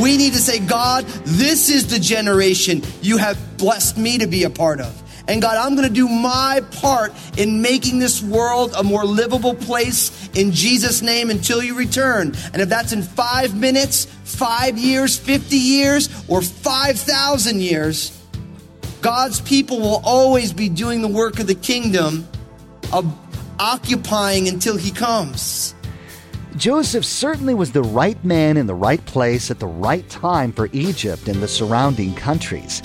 We need to say, God, this is the generation you have blessed me to be a part of. And God, I'm going to do my part in making this world a more livable place in Jesus' name until you return. And if that's in five minutes, five years, 50 years, or 5,000 years, God's people will always be doing the work of the kingdom of occupying until he comes. Joseph certainly was the right man in the right place at the right time for Egypt and the surrounding countries.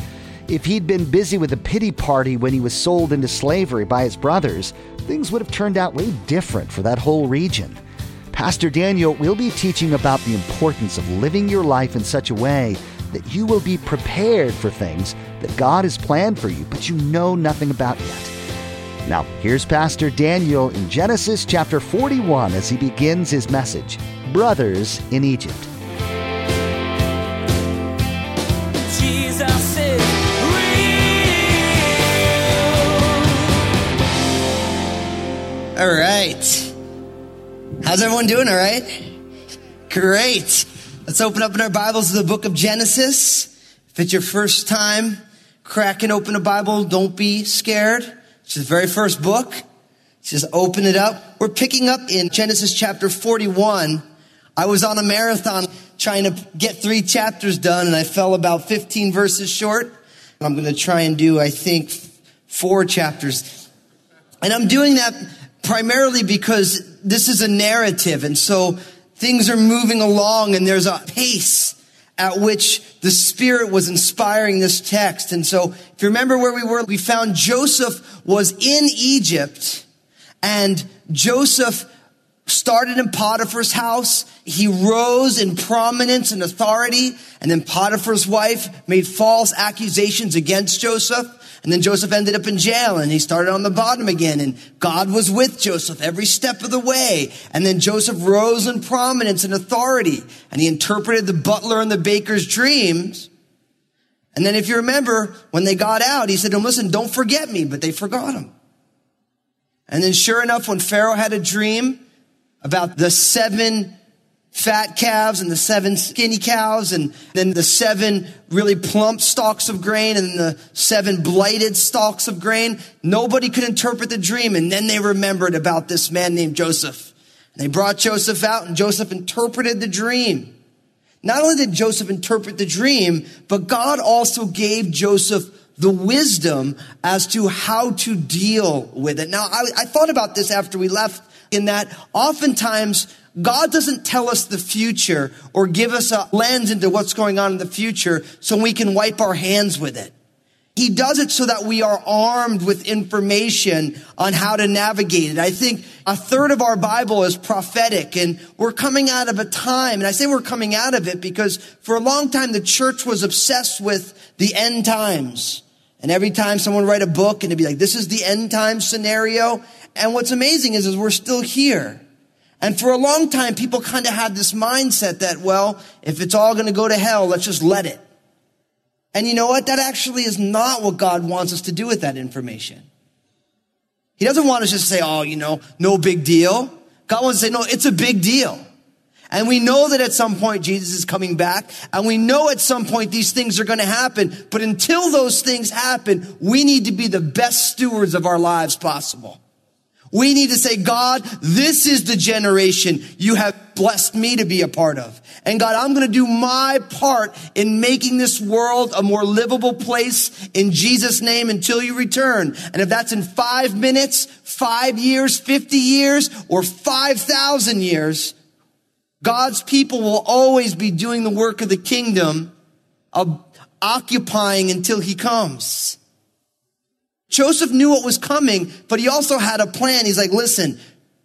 If he'd been busy with a pity party when he was sold into slavery by his brothers, things would have turned out way different for that whole region. Pastor Daniel will be teaching about the importance of living your life in such a way that you will be prepared for things that God has planned for you, but you know nothing about yet. Now, here's Pastor Daniel in Genesis chapter 41 as he begins his message Brothers in Egypt. All right. How's everyone doing? All right. Great. Let's open up in our Bibles to the book of Genesis. If it's your first time cracking open a Bible, don't be scared. It's the very first book. Just open it up. We're picking up in Genesis chapter 41. I was on a marathon trying to get three chapters done and I fell about 15 verses short. I'm going to try and do, I think, four chapters. And I'm doing that primarily because this is a narrative. And so things are moving along and there's a pace at which the Spirit was inspiring this text. And so if you remember where we were, we found Joseph was in Egypt and Joseph started in Potiphar's house. He rose in prominence and authority. And then Potiphar's wife made false accusations against Joseph. And then Joseph ended up in jail and he started on the bottom again. And God was with Joseph every step of the way. And then Joseph rose in prominence and authority and he interpreted the butler and the baker's dreams. And then if you remember, when they got out, he said to them, listen, don't forget me, but they forgot him. And then sure enough, when Pharaoh had a dream about the seven fat calves and the seven skinny cows and then the seven really plump stalks of grain and the seven blighted stalks of grain. Nobody could interpret the dream. And then they remembered about this man named Joseph. They brought Joseph out and Joseph interpreted the dream. Not only did Joseph interpret the dream, but God also gave Joseph the wisdom as to how to deal with it. Now, I, I thought about this after we left in that oftentimes God doesn't tell us the future or give us a lens into what's going on in the future so we can wipe our hands with it. He does it so that we are armed with information on how to navigate it. I think a third of our Bible is prophetic and we're coming out of a time, and I say we're coming out of it because for a long time the church was obsessed with the end times. And every time someone write a book and it'd be like, this is the end time scenario. And what's amazing is, is we're still here. And for a long time, people kind of had this mindset that, well, if it's all going to go to hell, let's just let it. And you know what? That actually is not what God wants us to do with that information. He doesn't want us just to say, oh, you know, no big deal. God wants to say, no, it's a big deal. And we know that at some point Jesus is coming back. And we know at some point these things are going to happen. But until those things happen, we need to be the best stewards of our lives possible. We need to say, God, this is the generation you have blessed me to be a part of. And God, I'm going to do my part in making this world a more livable place in Jesus' name until you return. And if that's in five minutes, five years, 50 years, or 5,000 years, God's people will always be doing the work of the kingdom of occupying until he comes. Joseph knew what was coming, but he also had a plan. He's like, listen,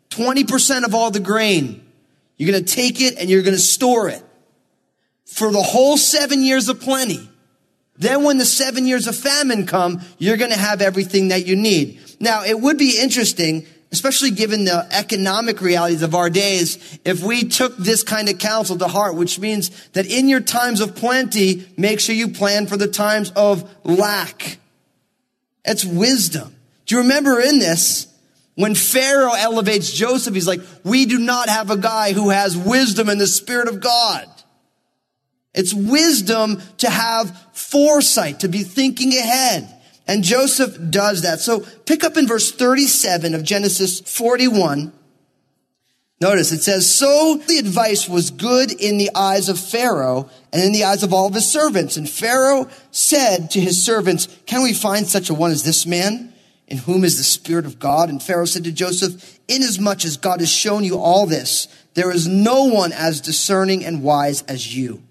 20% of all the grain, you're going to take it and you're going to store it for the whole seven years of plenty. Then when the seven years of famine come, you're going to have everything that you need. Now, it would be interesting especially given the economic realities of our days, if we took this kind of counsel to heart, which means that in your times of plenty, make sure you plan for the times of lack. It's wisdom. Do you remember in this, when Pharaoh elevates Joseph, he's like, we do not have a guy who has wisdom and the Spirit of God. It's wisdom to have foresight, to be thinking ahead. And Joseph does that. So pick up in verse 37 of Genesis 41. Notice it says, So the advice was good in the eyes of Pharaoh and in the eyes of all of his servants. And Pharaoh said to his servants, Can we find such a one as this man in whom is the Spirit of God? And Pharaoh said to Joseph, Inasmuch as God has shown you all this, there is no one as discerning and wise as you.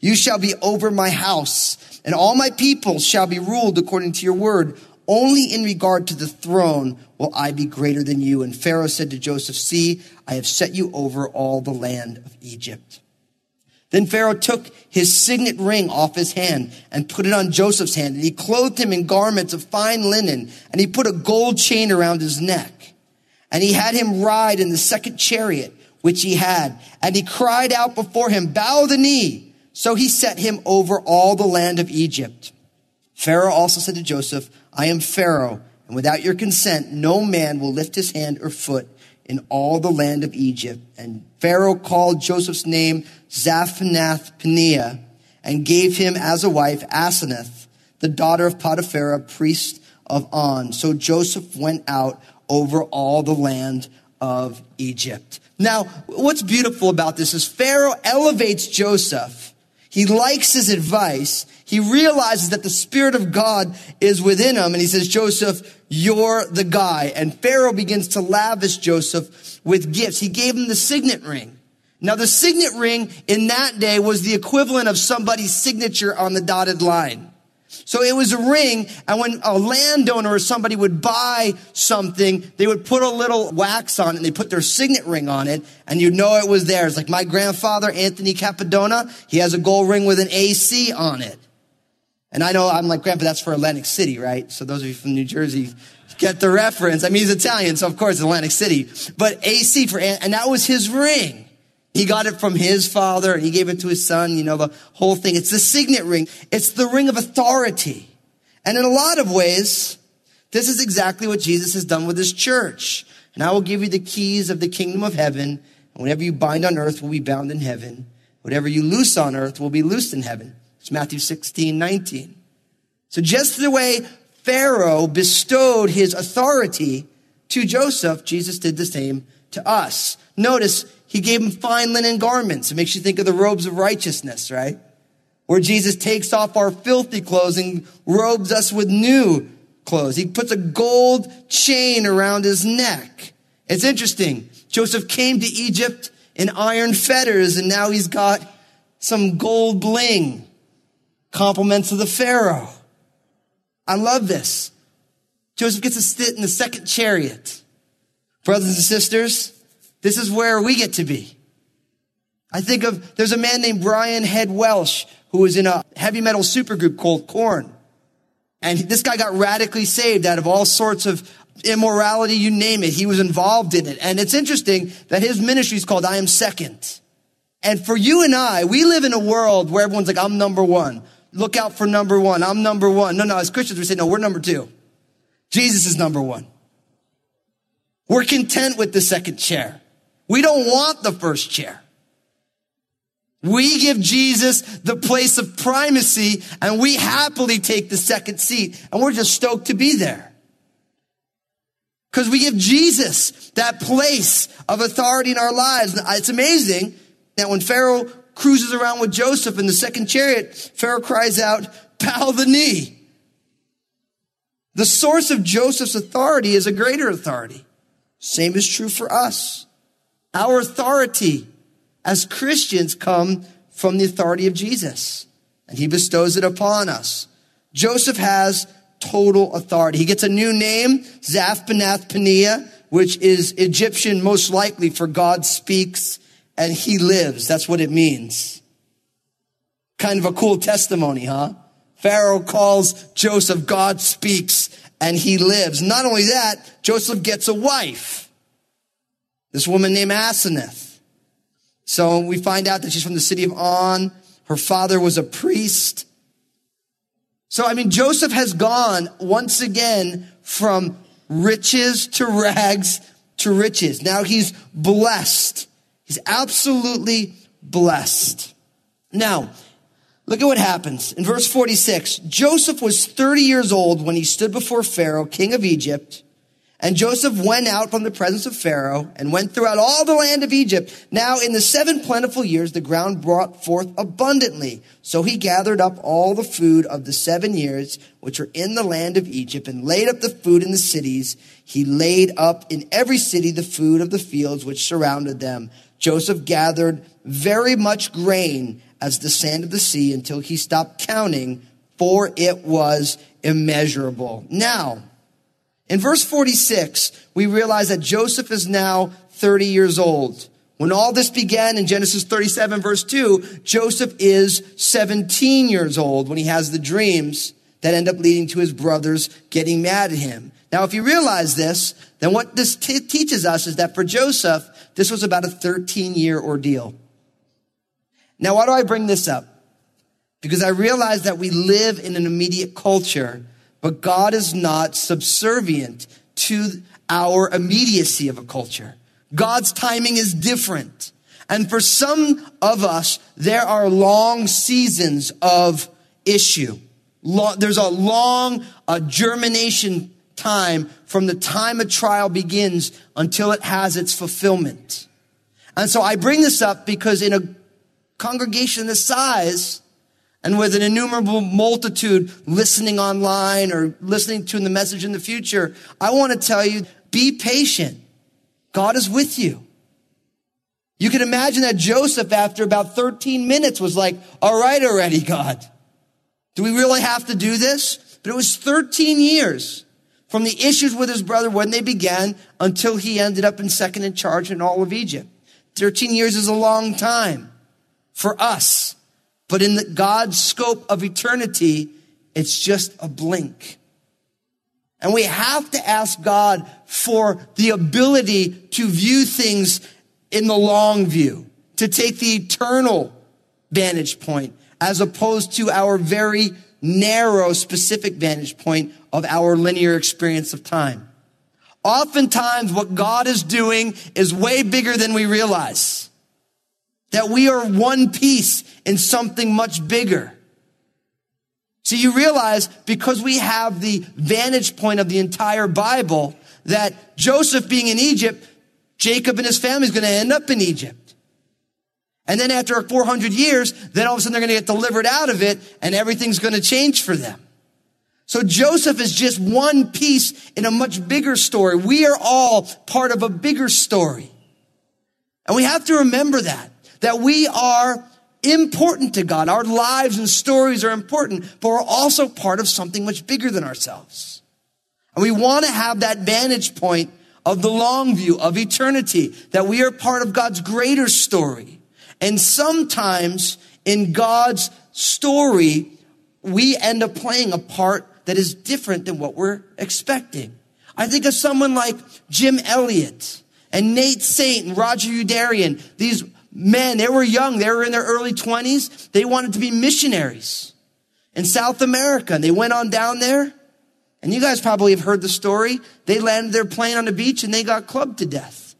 You shall be over my house and all my people shall be ruled according to your word. Only in regard to the throne will I be greater than you. And Pharaoh said to Joseph, See, I have set you over all the land of Egypt. Then Pharaoh took his signet ring off his hand and put it on Joseph's hand. And he clothed him in garments of fine linen. And he put a gold chain around his neck. And he had him ride in the second chariot, which he had. And he cried out before him, Bow the knee. So he set him over all the land of Egypt. Pharaoh also said to Joseph, I am Pharaoh, and without your consent, no man will lift his hand or foot in all the land of Egypt. And Pharaoh called Joseph's name Zaphnath Paneah and gave him as a wife Asenath, the daughter of Potiphar, priest of On. So Joseph went out over all the land of Egypt. Now, what's beautiful about this is Pharaoh elevates Joseph he likes his advice. He realizes that the Spirit of God is within him. And he says, Joseph, you're the guy. And Pharaoh begins to lavish Joseph with gifts. He gave him the signet ring. Now, the signet ring in that day was the equivalent of somebody's signature on the dotted line. So it was a ring, and when a landowner or somebody would buy something, they would put a little wax on it and they put their signet ring on it, and you'd know it was theirs. Like my grandfather, Anthony Capadona, he has a gold ring with an AC on it. And I know I'm like, Grandpa, that's for Atlantic City, right? So those of you from New Jersey get the reference. I mean, he's Italian, so of course Atlantic City. But AC for, and that was his ring. He got it from his father and he gave it to his son, you know, the whole thing. It's the signet ring. It's the ring of authority. And in a lot of ways, this is exactly what Jesus has done with his church. And I will give you the keys of the kingdom of heaven. And whatever you bind on earth will be bound in heaven. Whatever you loose on earth will be loosed in heaven. It's Matthew 16, 19. So just the way Pharaoh bestowed his authority to Joseph, Jesus did the same to us. Notice he gave him fine linen garments. It makes you think of the robes of righteousness, right? Where Jesus takes off our filthy clothes and robes us with new clothes. He puts a gold chain around his neck. It's interesting. Joseph came to Egypt in iron fetters and now he's got some gold bling. Compliments of the Pharaoh. I love this. Joseph gets to sit in the second chariot. Brothers and sisters, this is where we get to be. I think of, there's a man named Brian Head Welch who was in a heavy metal supergroup called Korn. And this guy got radically saved out of all sorts of immorality, you name it. He was involved in it. And it's interesting that his ministry is called I Am Second. And for you and I, we live in a world where everyone's like, I'm number one. Look out for number one. I'm number one. No, no, as Christians, we say, no, we're number two. Jesus is number one. We're content with the second chair. We don't want the first chair. We give Jesus the place of primacy and we happily take the second seat and we're just stoked to be there. Because we give Jesus that place of authority in our lives. It's amazing that when Pharaoh cruises around with Joseph in the second chariot, Pharaoh cries out, bow the knee. The source of Joseph's authority is a greater authority. Same is true for us. Our authority as Christians come from the authority of Jesus, and he bestows it upon us. Joseph has total authority. He gets a new name, Zaphnath Paneah, which is Egyptian most likely for God speaks and he lives. That's what it means. Kind of a cool testimony, huh? Pharaoh calls Joseph, God speaks and he lives. Not only that, Joseph gets a wife. This woman named Asenath. So we find out that she's from the city of On. Her father was a priest. So, I mean, Joseph has gone once again from riches to rags to riches. Now he's blessed. He's absolutely blessed. Now, look at what happens. In verse 46, Joseph was 30 years old when he stood before Pharaoh, king of Egypt. And Joseph went out from the presence of Pharaoh and went throughout all the land of Egypt. Now in the seven plentiful years, the ground brought forth abundantly. So he gathered up all the food of the seven years which were in the land of Egypt and laid up the food in the cities. He laid up in every city the food of the fields which surrounded them. Joseph gathered very much grain as the sand of the sea until he stopped counting, for it was immeasurable. Now, in verse 46, we realize that Joseph is now 30 years old. When all this began in Genesis 37 verse 2, Joseph is 17 years old when he has the dreams that end up leading to his brothers getting mad at him. Now, if you realize this, then what this t- teaches us is that for Joseph, this was about a 13 year ordeal. Now, why do I bring this up? Because I realize that we live in an immediate culture but God is not subservient to our immediacy of a culture. God's timing is different. And for some of us, there are long seasons of issue. There's a long uh, germination time from the time a trial begins until it has its fulfillment. And so I bring this up because in a congregation this size, and with an innumerable multitude listening online or listening to the message in the future, I want to tell you, be patient. God is with you. You can imagine that Joseph, after about 13 minutes, was like, all right already, God. Do we really have to do this? But it was 13 years from the issues with his brother when they began until he ended up in second in charge in all of Egypt. 13 years is a long time for us. But in the God's scope of eternity, it's just a blink. And we have to ask God for the ability to view things in the long view, to take the eternal vantage point as opposed to our very narrow, specific vantage point of our linear experience of time. Oftentimes, what God is doing is way bigger than we realize. That we are one piece in something much bigger. So you realize because we have the vantage point of the entire Bible that Joseph being in Egypt, Jacob and his family is going to end up in Egypt. And then after 400 years, then all of a sudden they're going to get delivered out of it and everything's going to change for them. So Joseph is just one piece in a much bigger story. We are all part of a bigger story. And we have to remember that that we are important to God. Our lives and stories are important, but we're also part of something much bigger than ourselves. And we want to have that vantage point of the long view of eternity, that we are part of God's greater story. And sometimes in God's story, we end up playing a part that is different than what we're expecting. I think of someone like Jim Elliot and Nate Saint and Roger Youderian, these men, they were young, they were in their early 20s. They wanted to be missionaries in South America. And they went on down there. And you guys probably have heard the story. They landed their plane on the beach and they got clubbed to death.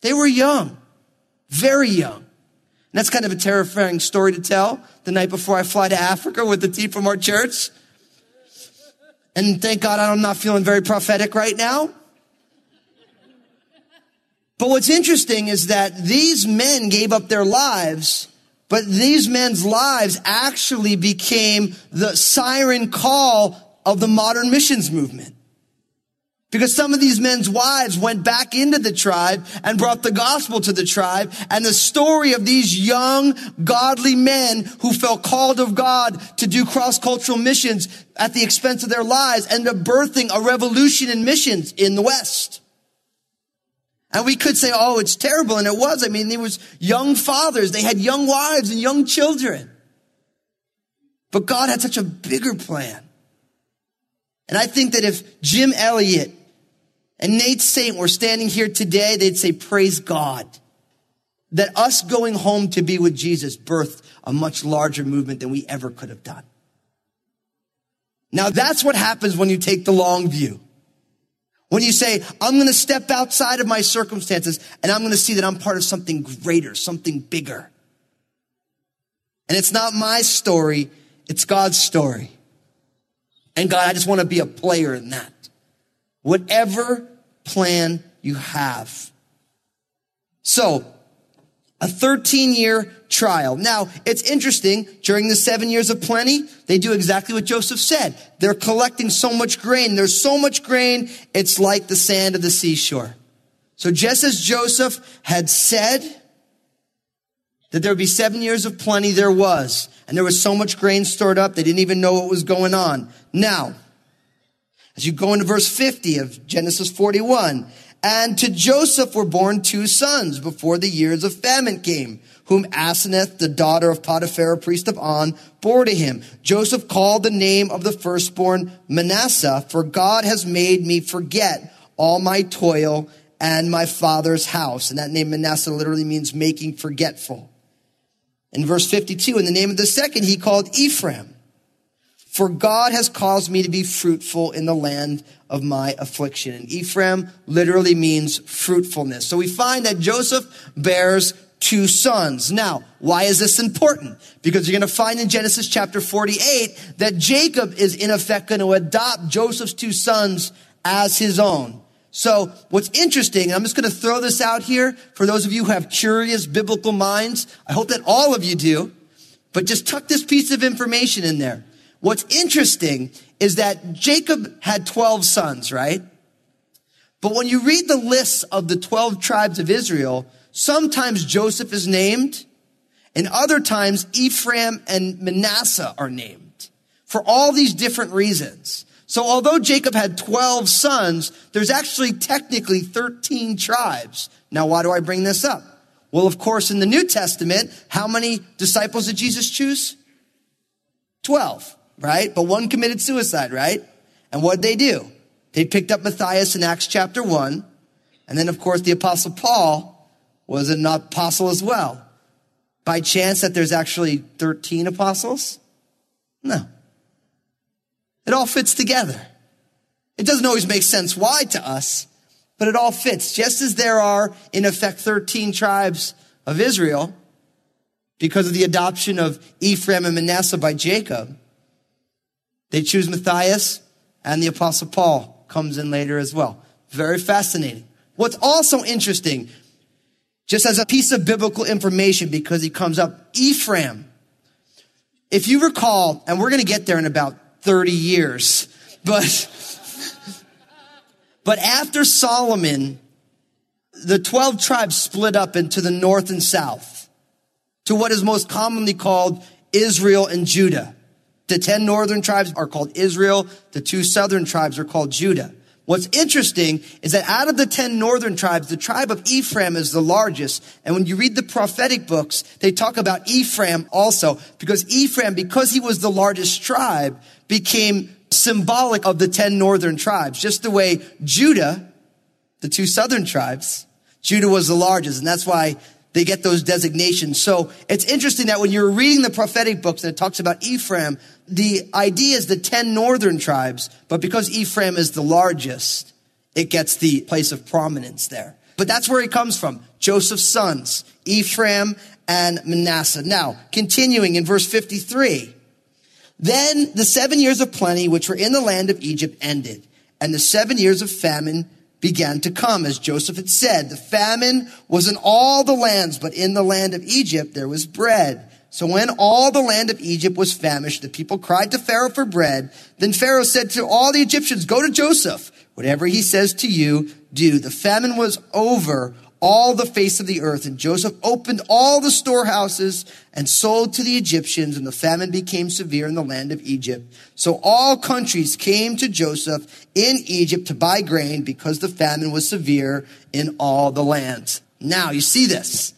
They were young, very young. And that's kind of a terrifying story to tell the night before I fly to Africa with the team from our church. And thank God I'm not feeling very prophetic right now. But what's interesting is that these men gave up their lives, but these men's lives actually became the siren call of the modern missions movement. Because some of these men's wives went back into the tribe and brought the gospel to the tribe. And the story of these young, godly men who felt called of God to do cross-cultural missions at the expense of their lives ended up birthing a revolution in missions in the West. And we could say, oh, it's terrible. And it was. I mean, there was young fathers. They had young wives and young children. But God had such a bigger plan. And I think that if Jim Elliot And Nate Saint we're standing here today, they'd say, praise God. That us going home to be with Jesus birthed a much larger movement than we ever could have done. Now that's what happens when you take the long view. When you say, I'm going to step outside of my circumstances and I'm going to see that I'm part of something greater, something bigger. And it's not my story, it's God's story. And God, I just want to be a player in that. Whatever plan you have. So, a 13 year trial. Now, it's interesting. During the seven years of plenty, they do exactly what Joseph said. They're collecting so much grain. There's so much grain, it's like the sand of the seashore. So just as Joseph had said that there would be seven years of plenty, there was. And there was so much grain stored up, they didn't even know what was going on. Now, as you go into verse 50 of Genesis 41, and to Joseph were born two sons before the years of famine came, whom Asenath, the daughter of Potiphar, priest of On, bore to him. Joseph called the name of the firstborn Manasseh, for God has made me forget all my toil and my father's house. And that name Manasseh literally means making forgetful. In verse 52, in the name of the second, he called Ephraim. For God has caused me to be fruitful in the land of my affliction. And Ephraim literally means fruitfulness. So we find that Joseph bears two sons. Now, why is this important? Because you're going to find in Genesis chapter 48 that Jacob is in effect going to adopt Joseph's two sons as his own. So what's interesting, I'm just going to throw this out here for those of you who have curious biblical minds. I hope that all of you do, but just tuck this piece of information in there. What's interesting is that Jacob had 12 sons, right? But when you read the lists of the 12 tribes of Israel, sometimes Joseph is named and other times Ephraim and Manasseh are named for all these different reasons. So although Jacob had 12 sons, there's actually technically 13 tribes. Now, why do I bring this up? Well, of course, in the New Testament, how many disciples did Jesus choose? 12, right? But one committed suicide, right? And what did they do? They picked up Matthias in Acts chapter 1. And then, of course, the apostle Paul was an apostle as well. By chance that there's actually 13 apostles? No. It all fits together. It doesn't always make sense why to us, but it all fits. Just as there are, in effect, 13 tribes of Israel because of the adoption of Ephraim and Manasseh by Jacob, they choose Matthias and the apostle Paul comes in later as well. Very fascinating. What's also interesting, just as a piece of biblical information, because he comes up, Ephraim. If you recall, and we're going to get there in about 30 years. But, but after Solomon, the 12 tribes split up into the north and south to what is most commonly called Israel and Judah. The 10 northern tribes are called Israel. The two southern tribes are called Judah. What's interesting is that out of the 10 northern tribes, the tribe of Ephraim is the largest. And when you read the prophetic books, they talk about Ephraim also because Ephraim, because he was the largest tribe, became symbolic of the 10 northern tribes. Just the way Judah, the two southern tribes, Judah was the largest. And that's why they get those designations. So it's interesting that when you're reading the prophetic books and it talks about Ephraim, the idea is the 10 northern tribes, but because Ephraim is the largest, it gets the place of prominence there. But that's where he comes from. Joseph's sons, Ephraim and Manasseh. Now, continuing in verse 53. Then the seven years of plenty which were in the land of Egypt ended, and the seven years of famine began to come. As Joseph had said, the famine was in all the lands, but in the land of Egypt there was bread. So when all the land of Egypt was famished, the people cried to Pharaoh for bread. Then Pharaoh said to all the Egyptians, go to Joseph. Whatever he says to you, do. The famine was over all the face of the earth. And Joseph opened all the storehouses and sold to the Egyptians, and the famine became severe in the land of Egypt. So all countries came to Joseph in Egypt to buy grain because the famine was severe in all the lands. Now you see this.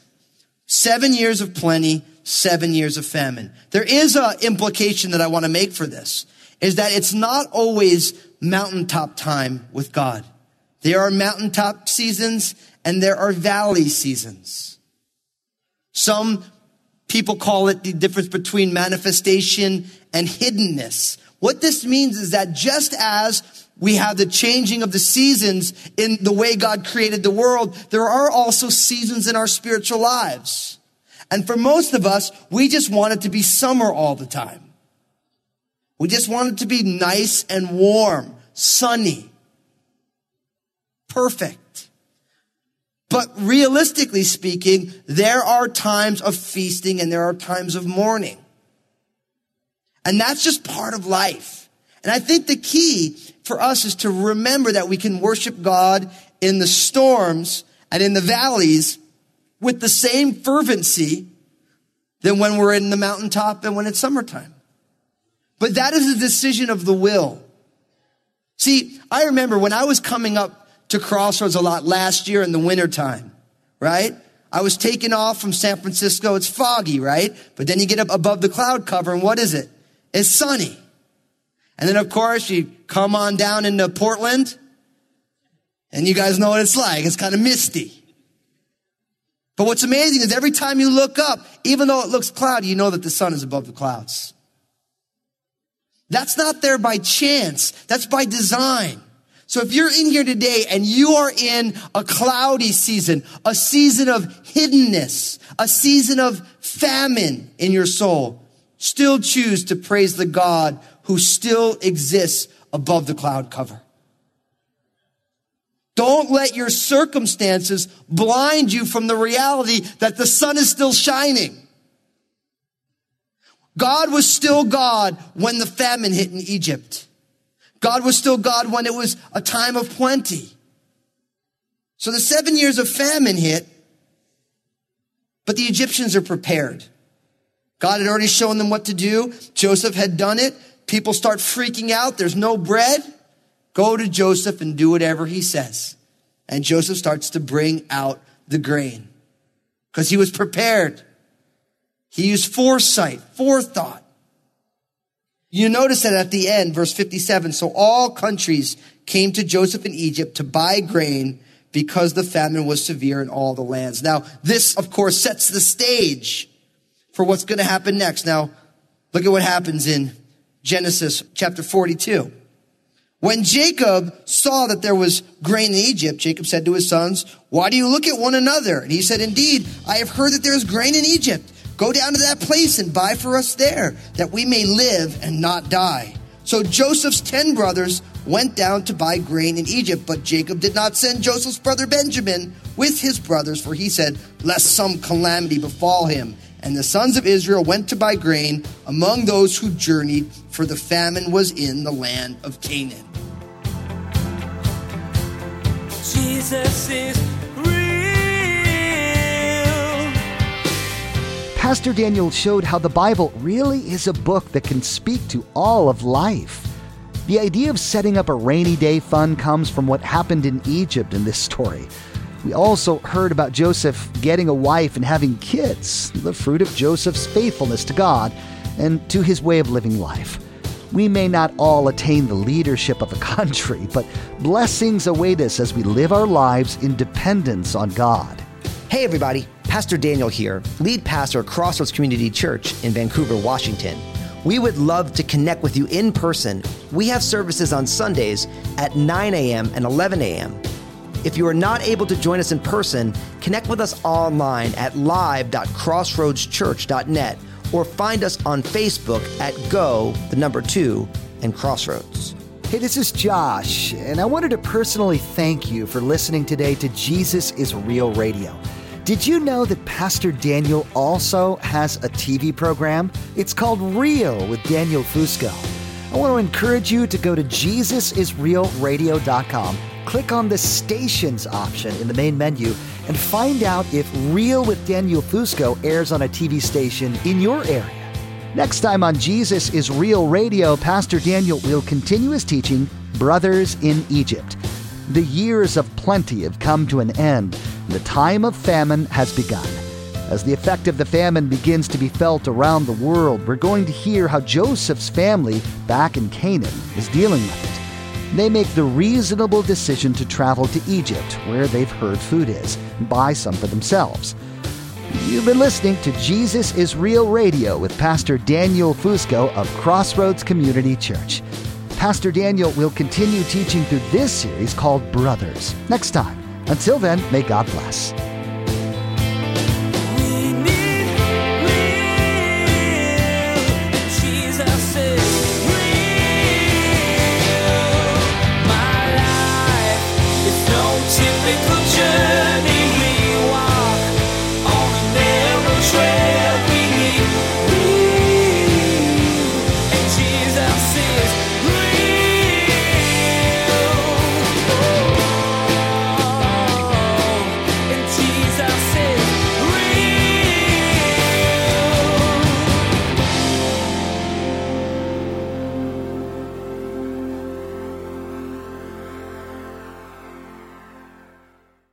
Seven years of plenty, seven years of famine. There is an implication that I want to make for this, is that it's not always mountaintop time with God. There are mountaintop seasons and there are valley seasons. Some people call it the difference between manifestation and hiddenness. What this means is that just as we have the changing of the seasons in the way God created the world, there are also seasons in our spiritual lives. And for most of us, we just want it to be summer all the time. We just want it to be nice and warm, sunny, perfect. But realistically speaking, there are times of feasting and there are times of mourning. And that's just part of life. And I think the key for us is to remember that we can worship God in the storms and in the valleys with the same fervency than when we're in the mountaintop and when it's summertime. But that is a decision of the will. See, I remember when I was coming up to Crossroads a lot last year in the wintertime, right? I was taking off from San Francisco. It's foggy, right? But then you get up above the cloud cover and what is it? It's sunny. And then of course you come on down into Portland and you guys know what it's like. It's kind of misty. But what's amazing is every time you look up, even though it looks cloudy, you know that the sun is above the clouds. That's not there by chance. That's by design. So if you're in here today and you are in a cloudy season, a season of hiddenness, a season of famine in your soul, still choose to praise the God who still exists above the cloud cover. Don't let your circumstances blind you from the reality that the sun is still shining. God was still God when the famine hit in Egypt. God was still God when it was a time of plenty. So the seven years of famine hit, but the Egyptians are prepared. God had already shown them what to do. Joseph had done it. People start freaking out. There's no bread. Go to Joseph and do whatever he says. And Joseph starts to bring out the grain because he was prepared. He used foresight, forethought. You notice that at the end, verse 57, so all countries came to Joseph in Egypt to buy grain because the famine was severe in all the lands. Now, this, of course, sets the stage for what's going to happen next. Now, look at what happens in Genesis chapter 42. When Jacob saw that there was grain in Egypt, Jacob said to his sons, why do you look at one another? And he said, indeed, I have heard that there is grain in Egypt. Go down to that place and buy for us there, that we may live and not die. So Joseph's ten brothers went down to buy grain in Egypt, but Jacob did not send Joseph's brother Benjamin with his brothers, for he said, Lest some calamity befall him. And the sons of Israel went to buy grain among those who journeyed, for the famine was in the land of Canaan. Jesus is Pastor Daniel showed how the Bible really is a book that can speak to all of life. The idea of setting up a rainy day fund comes from what happened in Egypt in this story. We also heard about Joseph getting a wife and having kids, the fruit of Joseph's faithfulness to God and to his way of living life. We may not all attain the leadership of a country, but blessings await us as we live our lives in dependence on God. Hey, everybody. Pastor Daniel here, lead pastor at Crossroads Community Church in Vancouver, Washington. We would love to connect with you in person. We have services on Sundays at 9 a.m. and 11 a.m. If you are not able to join us in person, connect with us online at live.crossroadschurch.net or find us on Facebook at Go, the number two, and Crossroads. Hey, this is Josh, and I wanted to personally thank you for listening today to Jesus is Real Radio. Did you know that Pastor Daniel also has a TV program? It's called Real with Daniel Fusco. I want to encourage you to go to JesusIsRealRadio.com, click on the stations option in the main menu, and find out if Real with Daniel Fusco airs on a TV station in your area. Next time on Jesus is Real Radio, Pastor Daniel will continue his teaching, Brothers in Egypt. The years of plenty have come to an end, the time of famine has begun. As the effect of the famine begins to be felt around the world, we're going to hear how Joseph's family back in Canaan is dealing with it. They make the reasonable decision to travel to Egypt, where they've heard food is, and buy some for themselves. You've been listening to Jesus is Real Radio with Pastor Daniel Fusco of Crossroads Community Church. Pastor Daniel will continue teaching through this series called Brothers next time. Until then, may God bless.